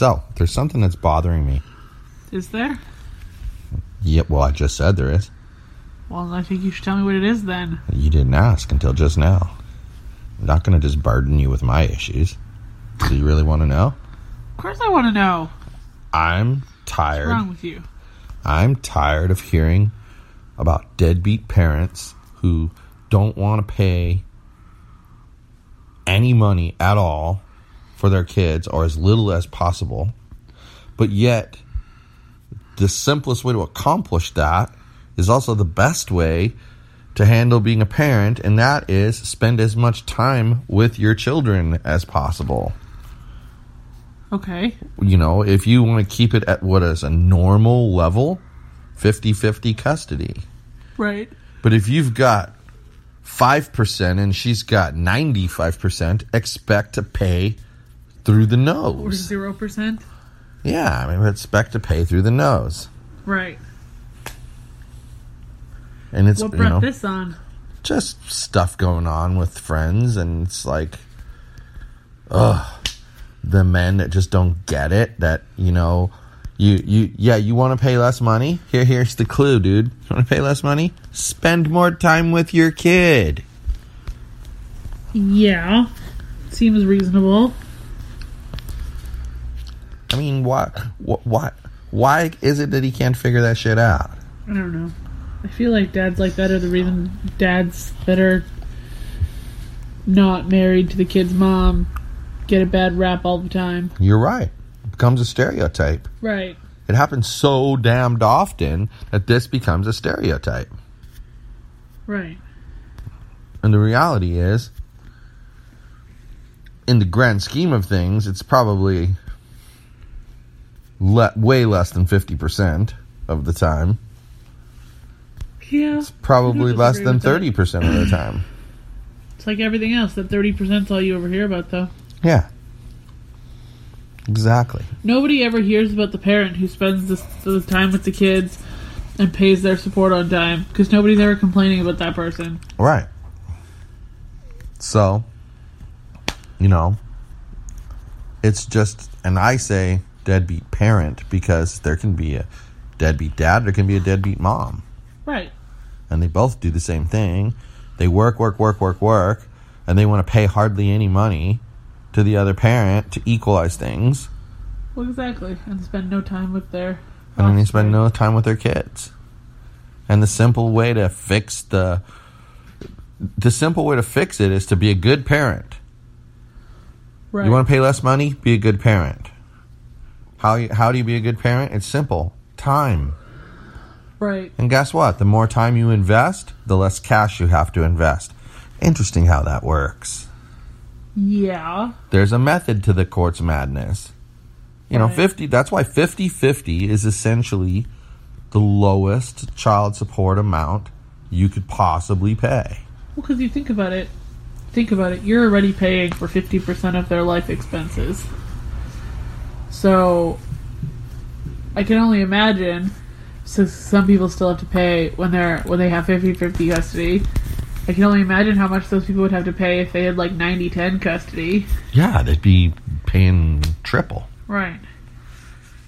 So, there's something that's bothering me. Is there? Yep, well, I just said there is. Well, I think you should tell me what it is then. You didn't ask until just now. I'm not going to just burden you with my issues. Do you really want to know? Of course I want to know. I'm tired. What's wrong with you? I'm tired of hearing about deadbeat parents who don't want to pay any money at all for their kids or as little as possible. But yet, the simplest way to accomplish that is also the best way to handle being a parent, and that is spend as much time with your children as possible Okay. you know, if you want to keep it at what is a normal level, 50 50 custody. Right. But if you've got 5% and she's got 95%, expect to pay through the nose. zero percent? Yeah, I mean, we expect to pay through the nose. Right. And it's, What you brought know, this on? just stuff going on with friends, and it's like, ugh, the men that just don't get it. That you know, you you yeah, you want to pay less money. Here, here's the clue, dude. You want to pay less money? Spend more time with your kid. Yeah. Seems reasonable. I mean, why, what, why, why is it that he can't figure that shit out? I don't know. I feel like dads like that are the reason dads that are not married to the kid's mom get a bad rap all the time. You're right. It becomes a stereotype. Right. It happens so damned often that this becomes a stereotype. Right. And the reality is, in the grand scheme of things, it's probably le- way less than 50% of the time. Yeah. It's probably less than 30% of the time. It's like everything else. That 30% is all you ever hear about, though. Yeah. Exactly. Nobody ever hears about the parent who spends this, the time with the kids and pays their support on time because nobody's ever complaining about that person. Right. So, you know, it's just, and I say deadbeat parent because there can be a deadbeat dad, there can be a deadbeat mom. Right. and they both do the same thing. They work, work, work, work, work, and they want to pay hardly any money to the other parent to equalize things, Well, exactly. And spend no time with their. and then they spend no time with their kids. And the simple way to fix the the simple way to fix it is to be a good parent. Right. You want to pay less money? Be a good parent. How you, how do you be a good parent? It's simple. Time. right. And guess what? The more time you invest, the less cash you have to invest. Interesting how that works. Yeah. There's a method to the court's madness. You know, 50 that's why 50/50 is essentially the lowest child support amount you could possibly pay. Well, because you think about it, think about it. You're already paying for fifty percent of their life expenses. So, I can only imagine. So some people still have to pay when they're when they have 50-50 custody. I can only imagine how much those people would have to pay if they had like 90-10 custody. Yeah, they'd be paying triple. Right.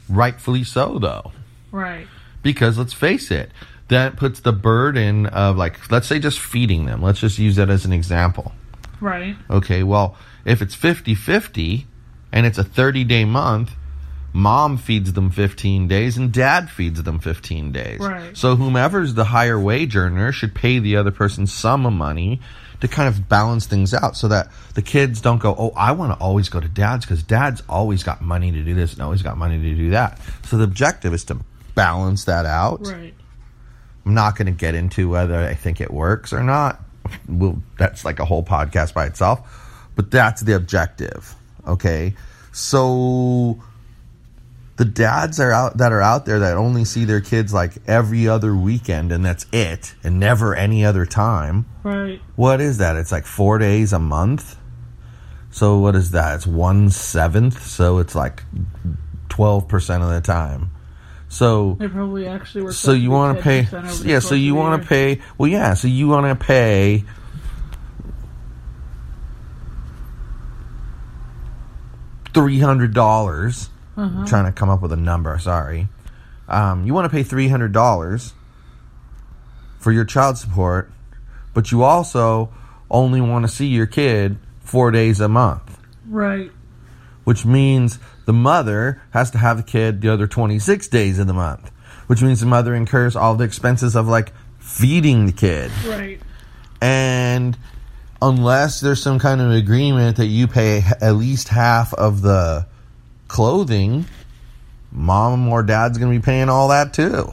Rightfully so though. Right. Because let's face it, that puts the burden of like let's say just feeding them. Let's just use that as an example. Right. Okay, well, if it's 50 50 and it's a 30 day month, mom feeds them 15 days and dad feeds them 15 days. Right. So, whomever's the higher wage earner should pay the other person some money to kind of balance things out so that the kids don't go, oh, I want to always go to dad's because dad's always got money to do this and always got money to do that. So, the objective is to balance that out. Right. I'm not going to get into whether I think it works or not. Well, that's like a whole podcast by itself. But that's the objective. Okay. So the dads are out that are out there that only see their kids like every other weekend and that's it and never any other time. Right. What is that? It's like four days a month. So what is that? It's one seventh. So it's like twelve percent of the time. So They probably actually were. so you want to pay? Yeah. So you want to pay? Well, yeah. So you want to pay? Three hundred dollars. Uh-huh. Trying to come up with a number. Sorry. Um, you want to pay three hundred dollars for your child support, but you also only want to see your kid four days a month, Right. which means the mother has to have the kid the other twenty six days of the month, which means the mother incurs all the expenses of like feeding the kid Right. and unless there's some kind of agreement that you pay at least half of the clothing, mom or dad's going to be paying all that too.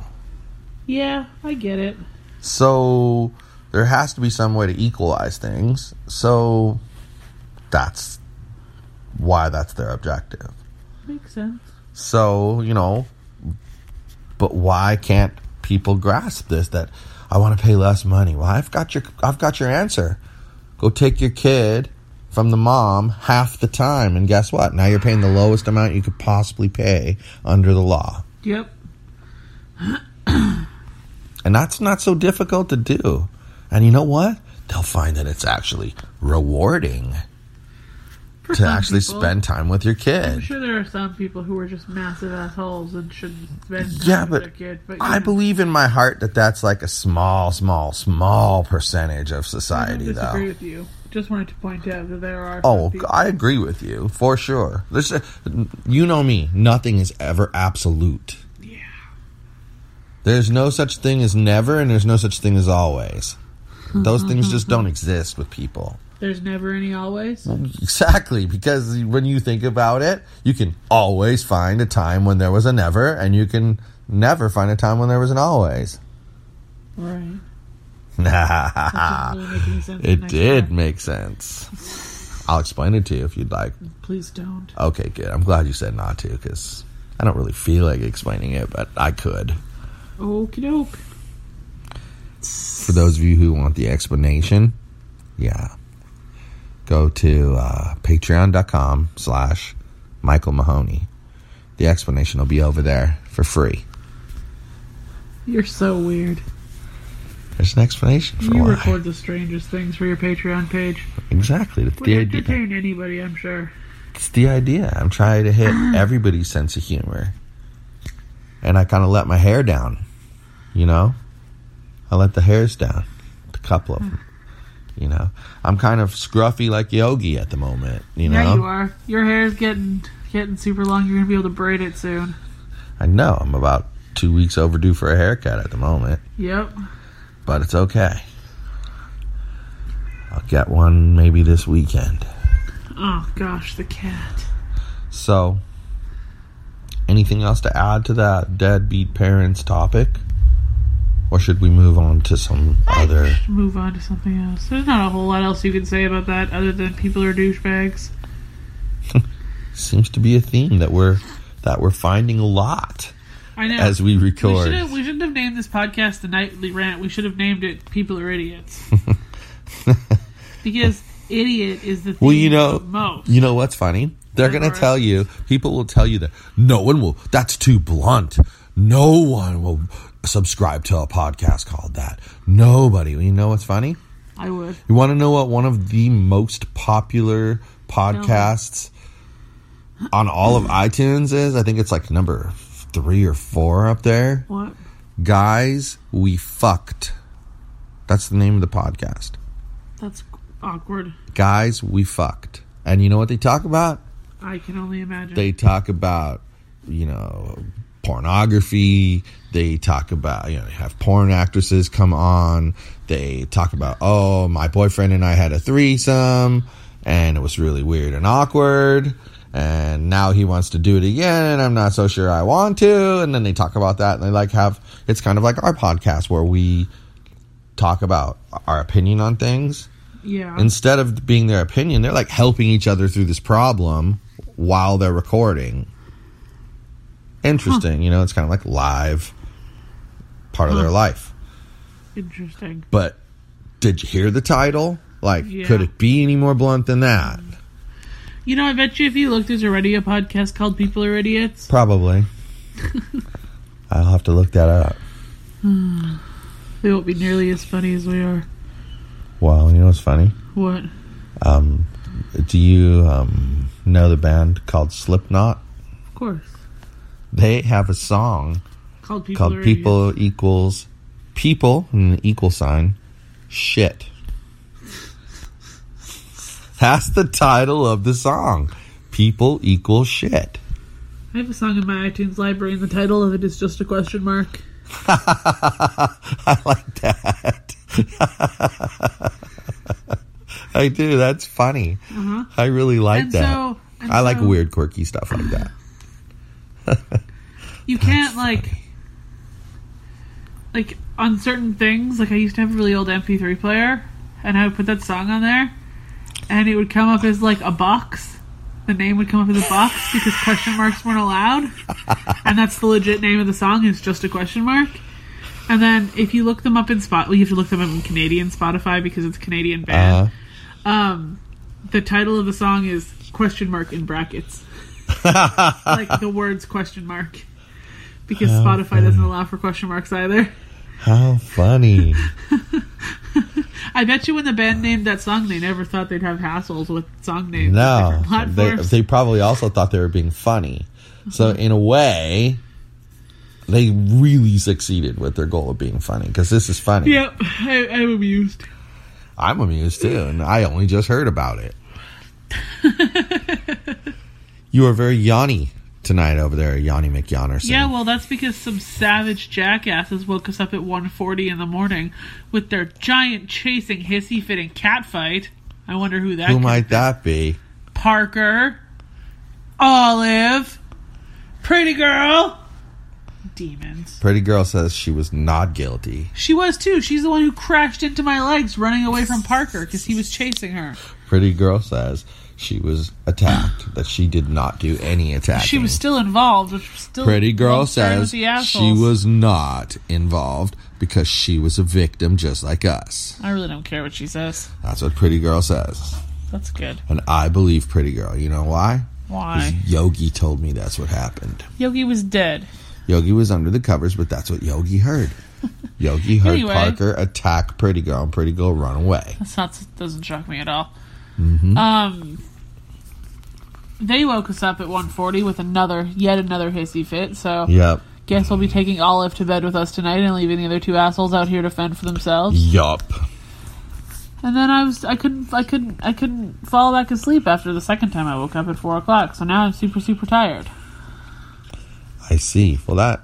Yeah, I get it. So there has to be some way to equalize things. So that's why that's their objective. Makes sense. So, you know, but why can't people grasp this that I want to pay less money? Well, I've got your I've got your answer. Go take your kid from the mom half the time and guess what? Now you're paying the lowest amount you could possibly pay under the law. Yep. And that's not so difficult to do. And you know what? They'll find that it's actually rewarding to actually people. spend time with your kid. I'm sure there are some people who are just massive assholes and shouldn't spend time Yeah, with but their kid. But I believe in my heart that that's like a small, small, small percentage of I society, disagree though. with you. Just wanted to point out that there are. Oh. I agree with you for sure. There's, a- you know me. Nothing is ever absolute. Yeah. There's no such thing as never, and there's no such thing as always. Those things just don't exist with people. There's never any always. Exactly, because when you think about it, you can always find a time when there was a never, and you can never find a time when there was an always. Right. That doesn't really make any sense. It did time. make sense. I'll explain it to you if you'd like. Please don't. Okay, good. I'm glad you said not to because I don't really feel like explaining it, but I could. Okie doke. For those of you who want the explanation, yeah, go to uh, patreon.com slash Michael Mahoney. The explanation will be over there for free. You're so weird. There's an explanation for You why. You record the strangest things for your Patreon page. Exactly. That's Would the idea. entertain anybody, I'm sure. It's the idea. I'm trying to hit everybody's sense of humor. And I kind of let my hair down. You know? I let the hairs down. A couple of them. You know? I'm kind of scruffy like Yogi at the moment. You know? Yeah, you are. Your hair's getting getting super long. You're gonna be able to braid it soon. I know. I'm about two weeks overdue for a haircut at the moment. Yep. But it's okay. I'll get one maybe this weekend. Oh gosh, the cat. So, anything else to add to that deadbeat parents topic? Or should we move on to some other. Move on to something else. There's not a whole lot else you can say about that other than people are douchebags. Seems to be a theme that we're that we're finding a lot I know. as we we, record. should we shouldn't have named this podcast the Nightly Rant. We should have named it People Are Idiots. because idiot is the Well, you know, most. you know what's funny? They're going to tell you, people will tell you that no one will, that's too blunt. No one will subscribe to a podcast called that. Nobody. You know what's funny? I would. You want to know what one of the most popular podcasts on all of iTunes is? I think it's like number three or four up there. What? Guys, we fucked. That's the name of the podcast. That's awkward. Guys, we fucked. And you know what they talk about? I can only imagine. They talk about, you know, pornography. They talk about, you know, have porn actresses come on. They talk about, oh, my boyfriend and I had a threesome and it was really weird and awkward. And now he wants to do it again, and I'm not so sure I want to. And then they talk about that, and they like have it's kind of like our podcast where we talk about our opinion on things yeah. instead of being their opinion, they're like helping each other through this problem while they're recording. Interesting, you know, it's kind of like live part of their life. Interesting. But did you hear the title? Like, Yeah. could it be any more blunt than that? You know, I bet you if you look, there's already a podcast called People Are Idiots. Probably. I'll have to look that up. They won't be nearly as funny as we are. Well, you know what's funny? What? Um, do you um, know the band called Slipknot? Of course. They have a song Called People called People Equals People and an equal sign shit. That's the title of the song. People equal shit. I have a song in my iTunes library, and the title of it is just a question mark. I like that. I do. That's funny. Uh-huh. I really like and that. so, I like weird, quirky stuff like that. You can't like, like on certain things. Like I used to have a really old MP3 player, and I would put that song on there, and it would come up as like a box. The name would come up as a box because question marks weren't allowed, and that's the legit name of the song. Is just a question mark. And then if you look them up in spot, well, you have to look them up in Canadian Spotify because it's Canadian band. Uh, Um, the title of the song is question mark in brackets, like the words question mark, because How Spotify doesn't allow for question marks either. how funny. I bet you when the band named that song, they never thought they'd have hassles with song names. No, they, they probably also thought they were being funny. So Mm-hmm. in a way, they really succeeded with their goal of being funny because this is funny. Yep, I, I'm amused. I'm amused too, and I only just heard about it. you are very yawny tonight over there, Yanni McYonnerson. Yeah, well, that's because some savage jackasses woke us up at 1.40 in the morning with their giant chasing hissy fitting cat fight. I wonder who that Who might that be? Parker, Olive, Pretty Girl, Demons. Pretty girl says she was not guilty. She was too. She's the one who crashed into my legs running away from Parker because he was chasing her. Pretty girl says she was attacked. that she did not do any attacking. She was still involved, which was still Pretty girl love starting with says she was not involved because she was a victim just like us. I really don't care what she says. That's what Pretty Girl says. That's good. And I believe Pretty Girl. You know why? Why? Yogi told me that's what happened. Yogi was dead. Yogi was under the covers, but that's what Yogi heard. Yogi heard Anyway. Parker attack Pretty Girl and Pretty Girl run away. That's not doesn't shock me at all. Mm-hmm. Um, they woke us up at 1.40 with another, yet another hissy fit. So Yep. guess we'll be taking Olive to bed with us tonight and leaving the other two assholes out here to fend for themselves. Yup. And then I was I couldn't I couldn't I couldn't fall back asleep after the second time I woke up at four o'clock. So now I'm super super tired. I see. Well, that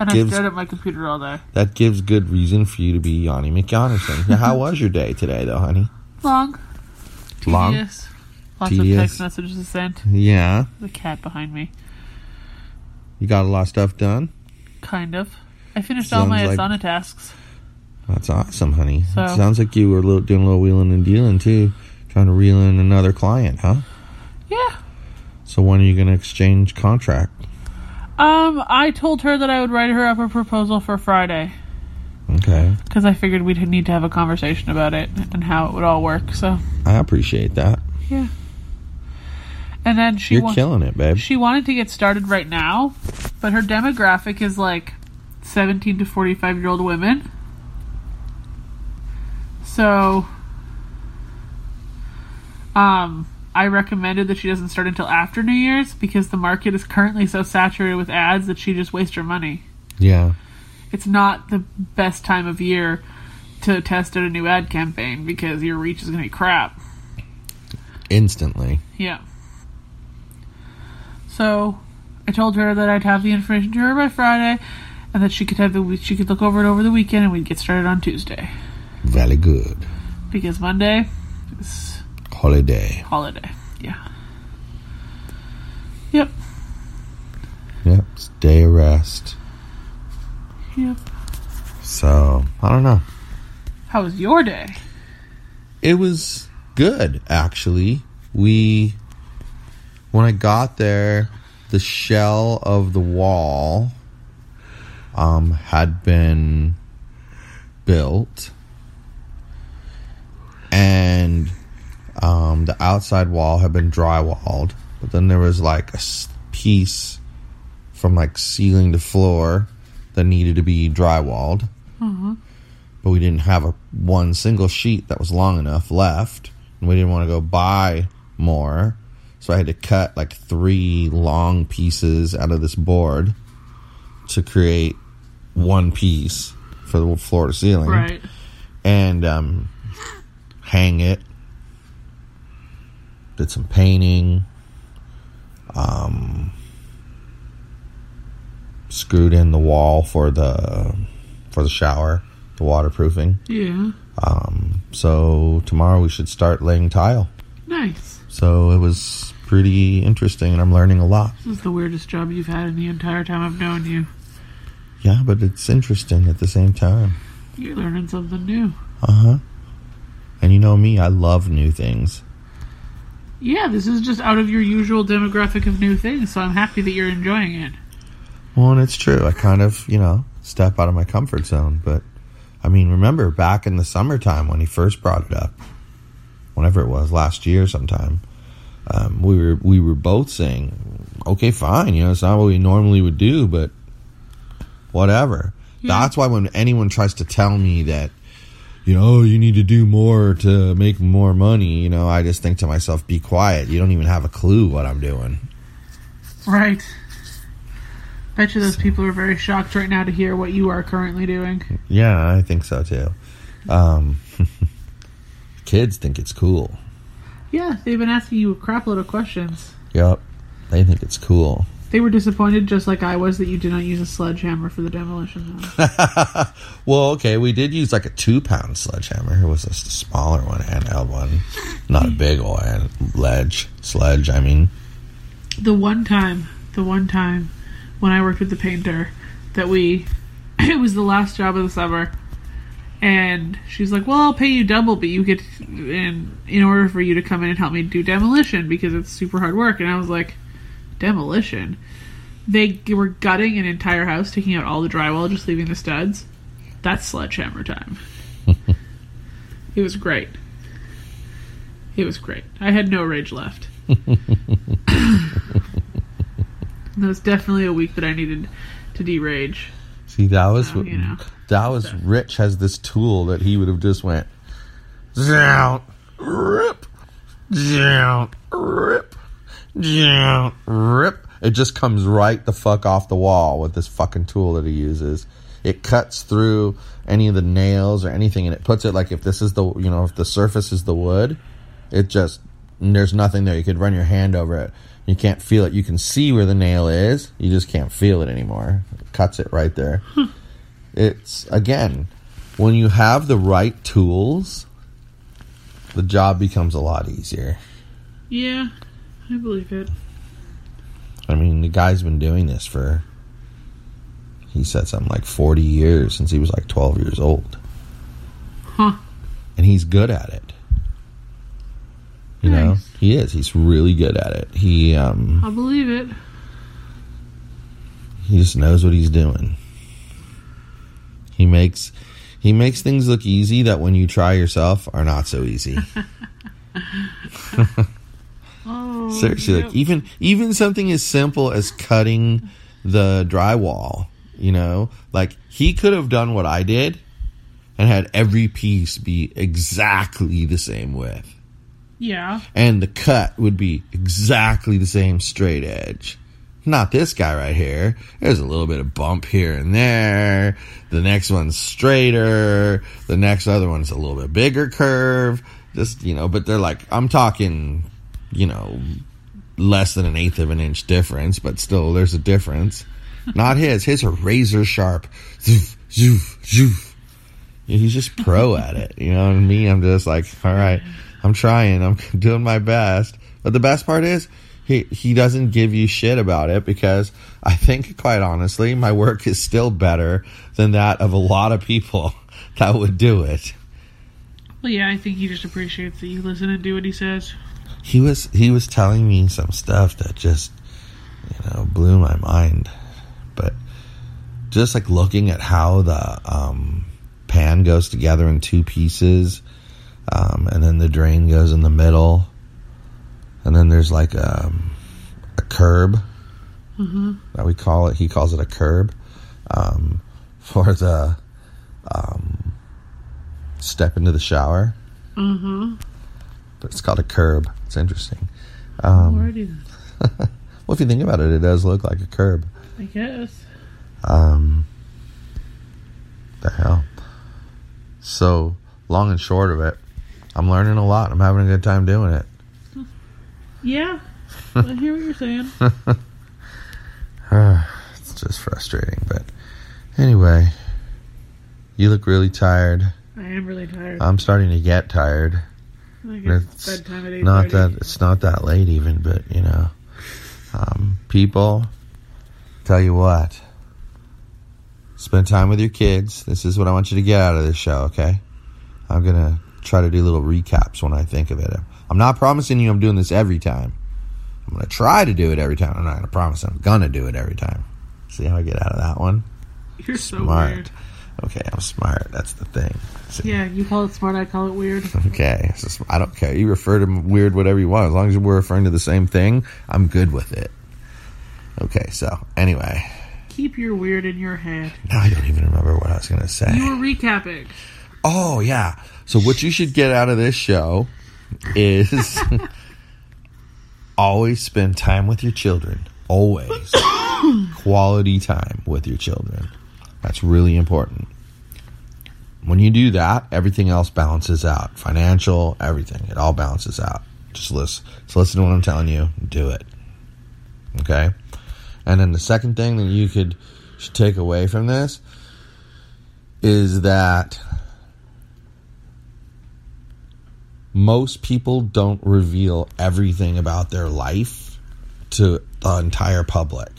And Gives- I stared at my computer all day. that gives good reason for you to be Yanni McYonnerson. Now, how was your day today, though, honey? Long. Long? Tedious. Lots Tedious. of text messages sent. Yeah. The cat behind me. You got a lot of stuff done? Kind of. I finished all my Sounds like- Asana tasks. That's awesome, honey. So- sounds like you were a little, doing a little wheeling and dealing, too. Trying to reel in another client, huh? Yeah. So when are you going to exchange contract? Um, I told her that I would write her up a proposal for Friday Okay. because I figured we'd need to have a conversation about it and how it would all work. So I appreciate that. yeah. And then she You're wa- killing it, babe. she wanted to get started right now, but her demographic is like 17 to 45 year old women. So, um, I recommended that she doesn't start until after New Year's because the market is currently so saturated with ads that she just wastes her money. Yeah. It's not the best time of year to test out a new ad campaign because your reach is going to be crap. Instantly. Yeah. So I told her that I'd have the information to her by Friday, and that she could have the she could look over it over the weekend, and we'd get started on Tuesday Very good. because Monday is Holiday. holiday. Yeah. Yep. Yep. It's day of rest. Yep. So, I don't know. How was your day? It was good, actually. We when I got there, the shell of the wall um, had been built, and um, the outside wall had been drywalled. But then there was like a piece from like ceiling to floor that needed to be drywalled. But we didn't have a one single sheet that was long enough left, and we didn't want to go buy more. So I had to cut like three long pieces out of this board to create one piece for the floor to ceiling Right. and um, hang it. Did some painting. Um, screwed in the wall for the for the shower, the waterproofing. Yeah. Um, so tomorrow we should start laying tile. Nice. So it was pretty interesting, and I'm learning a lot. This is the weirdest job you've had in the entire time I've known you. Yeah, but it's interesting at the same time. You're learning something new. Uh huh. And you know me, I love new things. Yeah, this is just out of your usual demographic of new things, so I'm happy that you're enjoying it. Well, and it's true. I kind of, you know, step out of my comfort zone. But, I mean, remember back in the summertime when he first brought it up, whenever it was, last year sometime, um, we were we were both saying, okay, fine, you know, it's not what we normally would do, but whatever. Yeah. That's why when anyone tries to tell me that, you know, you need to do more to make more money, you know, I just think to myself, be quiet. You don't even have a clue what I'm doing. Right. Bet you those people are very shocked right now to hear what you are currently doing. Yeah, I think so too. Um, kids think it's cool. Yeah, they've been asking you a crap load of questions. Yep, they think it's cool. They were disappointed, just like I was, that you did not use a sledgehammer for the demolition. Well, okay, we did use like a two pound sledgehammer. It was just a smaller one, handheld one, not a big one. Ledge sledge. I mean, the one time, the one time when I worked with the painter, that we, it was the last job of the summer, and she's like, "Well, I'll pay you double, but you get, in in order for you to come in and help me do demolition because it's super hard work." And I was like, "Demolition." They were gutting an entire house, taking out all the drywall, just leaving the studs. That's sledgehammer time. it was great. It was great. I had no rage left. That was definitely a week that I needed to derage. see, that was So, what you know, was. Rich has this tool that he would have just went down, rip, down, rip, down, rip. It just comes right the fuck off the wall with this fucking tool that he uses. It cuts through any of the nails or anything, and it puts it like if this is the you know if the surface is the wood, it just there's nothing there. You could run your hand over it. You can't feel it. You can see where the nail is. You just can't feel it anymore. It cuts it right there. Hmm. It's again, when you have the right tools, the job becomes a lot easier. Yeah, I believe it. I mean, the guy's been doing this for he said something like 40 years since he was like 12 years old. Huh. And he's good at it. You know, he is. He's really good at it. He um I'll believe it. he just knows what he's doing. He makes he makes things look easy that when you try yourself are not so easy. Oh, Seriously, yep. like even even something as simple as cutting the drywall, you know, like he could have done what I did and had every piece be exactly the same width. yeah, And the cut would be exactly the same straight edge. Not this guy right here. There's a little bit of bump here and there. The next one's straighter. The next other one's a little bit bigger curve. Just, you know, but they're like, I'm talking, you know, less than an eighth of an inch difference, but still there's a difference. Not his. His are razor sharp. Zoof, zoof, zoof. He's just pro at it. You know, and me, I'm just like, all right, I'm trying. I'm doing my best. But the best part is, he he doesn't give you shit about it because I think, quite honestly, my work is still better than that of a lot of people that would do it. well, yeah. I think he just appreciates that you listen and do what he says. he was he was telling me some stuff that just you know blew my mind but just like looking at how the um, pan goes together in two pieces um, and then the drain goes in the middle and then there's like a, a curb that we call it he calls it a curb um, for the um, step into the shower Mm-hmm. but it's called a curb it's interesting um, well if you think about it it does look like a curb I guess. Um, the hell. So, long and short of it, I'm learning a lot. I'm having a good time doing it. Yeah. I hear what you're saying. it's just frustrating, but anyway, you look really tired. I am really tired. I'm starting to get tired. It's bedtime at Not that it's not that late even, but you know, um, people. Tell you what. Spend time with your kids. This is what I want you to get out of this show, okay? I'm gonna try to do little recaps when I think of it. I'm not promising you I'm doing this every time. I'm gonna try to do it every time. I'm not gonna promise I'm gonna do it every time. See how I get out of that one? You're so smart. weird. Okay, I'm smart. That's the thing. See? Yeah, you call it smart, I call it weird. Okay, just- I don't care. You refer to weird whatever you want. As long as we're referring to the same thing, I'm good with it. Okay, so anyway, Keep your weird in your head. now I don't even remember what I was going to say. You were recapping. Oh, yeah. So what you should get out of this show is always spend time with your children. Always. Quality time with your children. That's really important. When you do that, everything else balances out. Financial, everything. It all balances out. Just listen. So listen to what I'm telling you. Do it. Okay? And then the second thing that you could should take away from this is that most people don't reveal everything about their life to the entire public.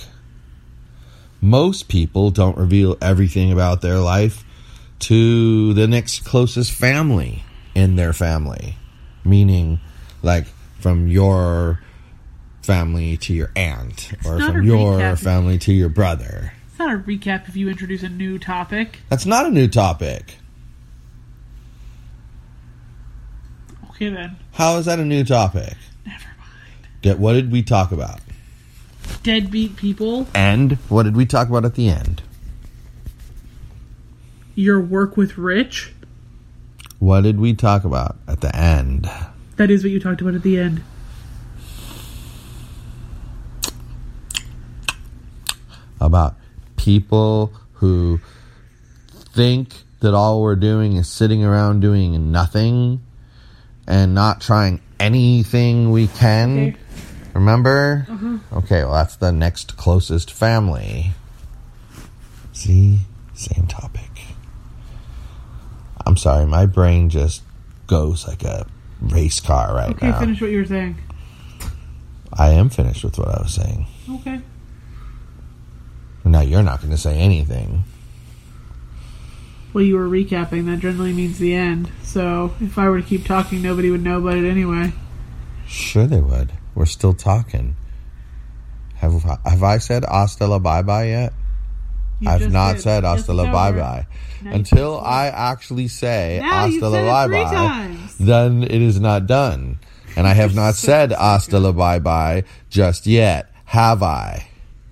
Most people don't reveal everything about their life to the next closest family in their family. Meaning, like, from your family to your aunt, or from your family to your brother. It's not a recap if you introduce a new topic. That's not a new topic. Okay then. How is that a new topic? Never mind. Get- What did we talk about? Deadbeat people. And what did we talk about at the end? Your work with Rich. What did we talk about at the end? That is what you talked about at the end. About people who think that all we're doing is sitting around doing nothing and not trying anything we can. Okay. Remember? Uh-huh. Okay, well, that's the next closest family. See? Same topic. I'm sorry, my brain just goes like a race car right Okay, now. finish what you were saying. I am finished with what I was saying. Okay. Now you're not going to say anything. Well, you were recapping. That generally means the end. So if I were to keep talking, nobody would know about it anyway. Sure, they would. We're still talking. Have have I said hasta la bye bye yet? You I've not did. said hasta la bye bye. Until I actually say Now hasta la bye bye, then it is not done. And I have not said hasta la bye bye just yet. Have I?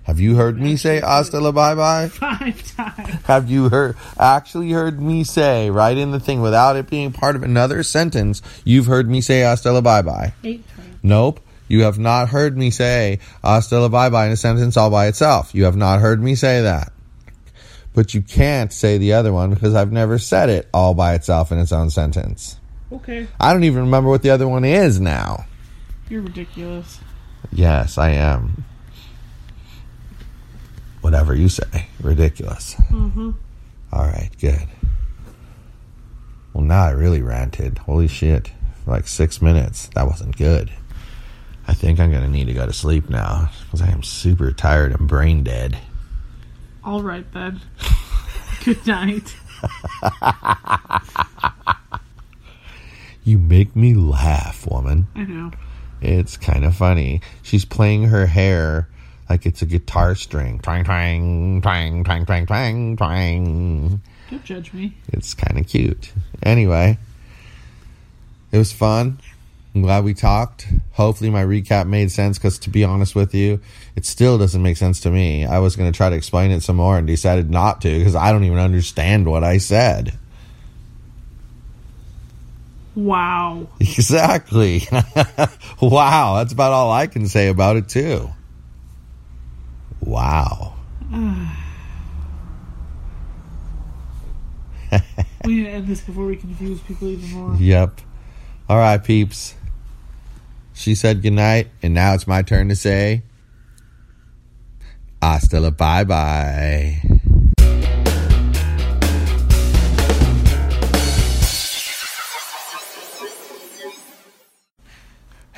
Have you heard me say hasta la bye bye? Five times. Have you heard actually heard me say right in the thing without it being part of another sentence? You've heard me say hasta la bye bye. Eight times. Nope. You have not heard me say hasta la bye bye in a sentence all by itself. You have not heard me say that. But you can't say the other one because I've never said it all by itself in its own sentence. Okay. I don't even remember what the other one is now. You're ridiculous. Yes, I am. Whatever you say. Ridiculous. Mm-hmm. All right, good. Well, now I really ranted. Holy shit. For like six minutes. That wasn't good. I think I'm going to need to go to sleep now because I am super tired and brain dead. All right then. Good night. You make me laugh, woman. I know. It's kind of funny. She's playing her hair like it's a guitar string. Twang, twang, twang, twang, twang, twang, twang. Don't judge me. It's kind of cute. Anyway, it was fun. I'm glad we talked. Hopefully, my recap made sense because, to be honest with you, it still doesn't make sense to me. I was going to try to explain it some more and decided not to because I don't even understand what I said. Wow. Exactly. wow. That's about all I can say about it, too. Wow. we need to end this before we confuse people even more. Yep. All right, peeps. She said goodnight, and now it's my turn to say hasta la bye bye.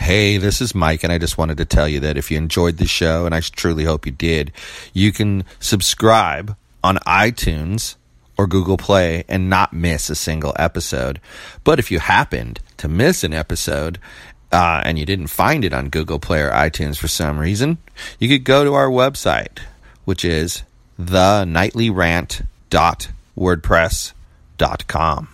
Hey, this is Mike, and I just wanted to tell you that if you enjoyed the show, and I truly hope you did, you can subscribe on iTunes or Google Play and not miss a single episode. But if you happened to miss an episode uh, and you didn't find it on Google Play or iTunes for some reason, you could go to our website, which is thenightlyrant.wordpress.com.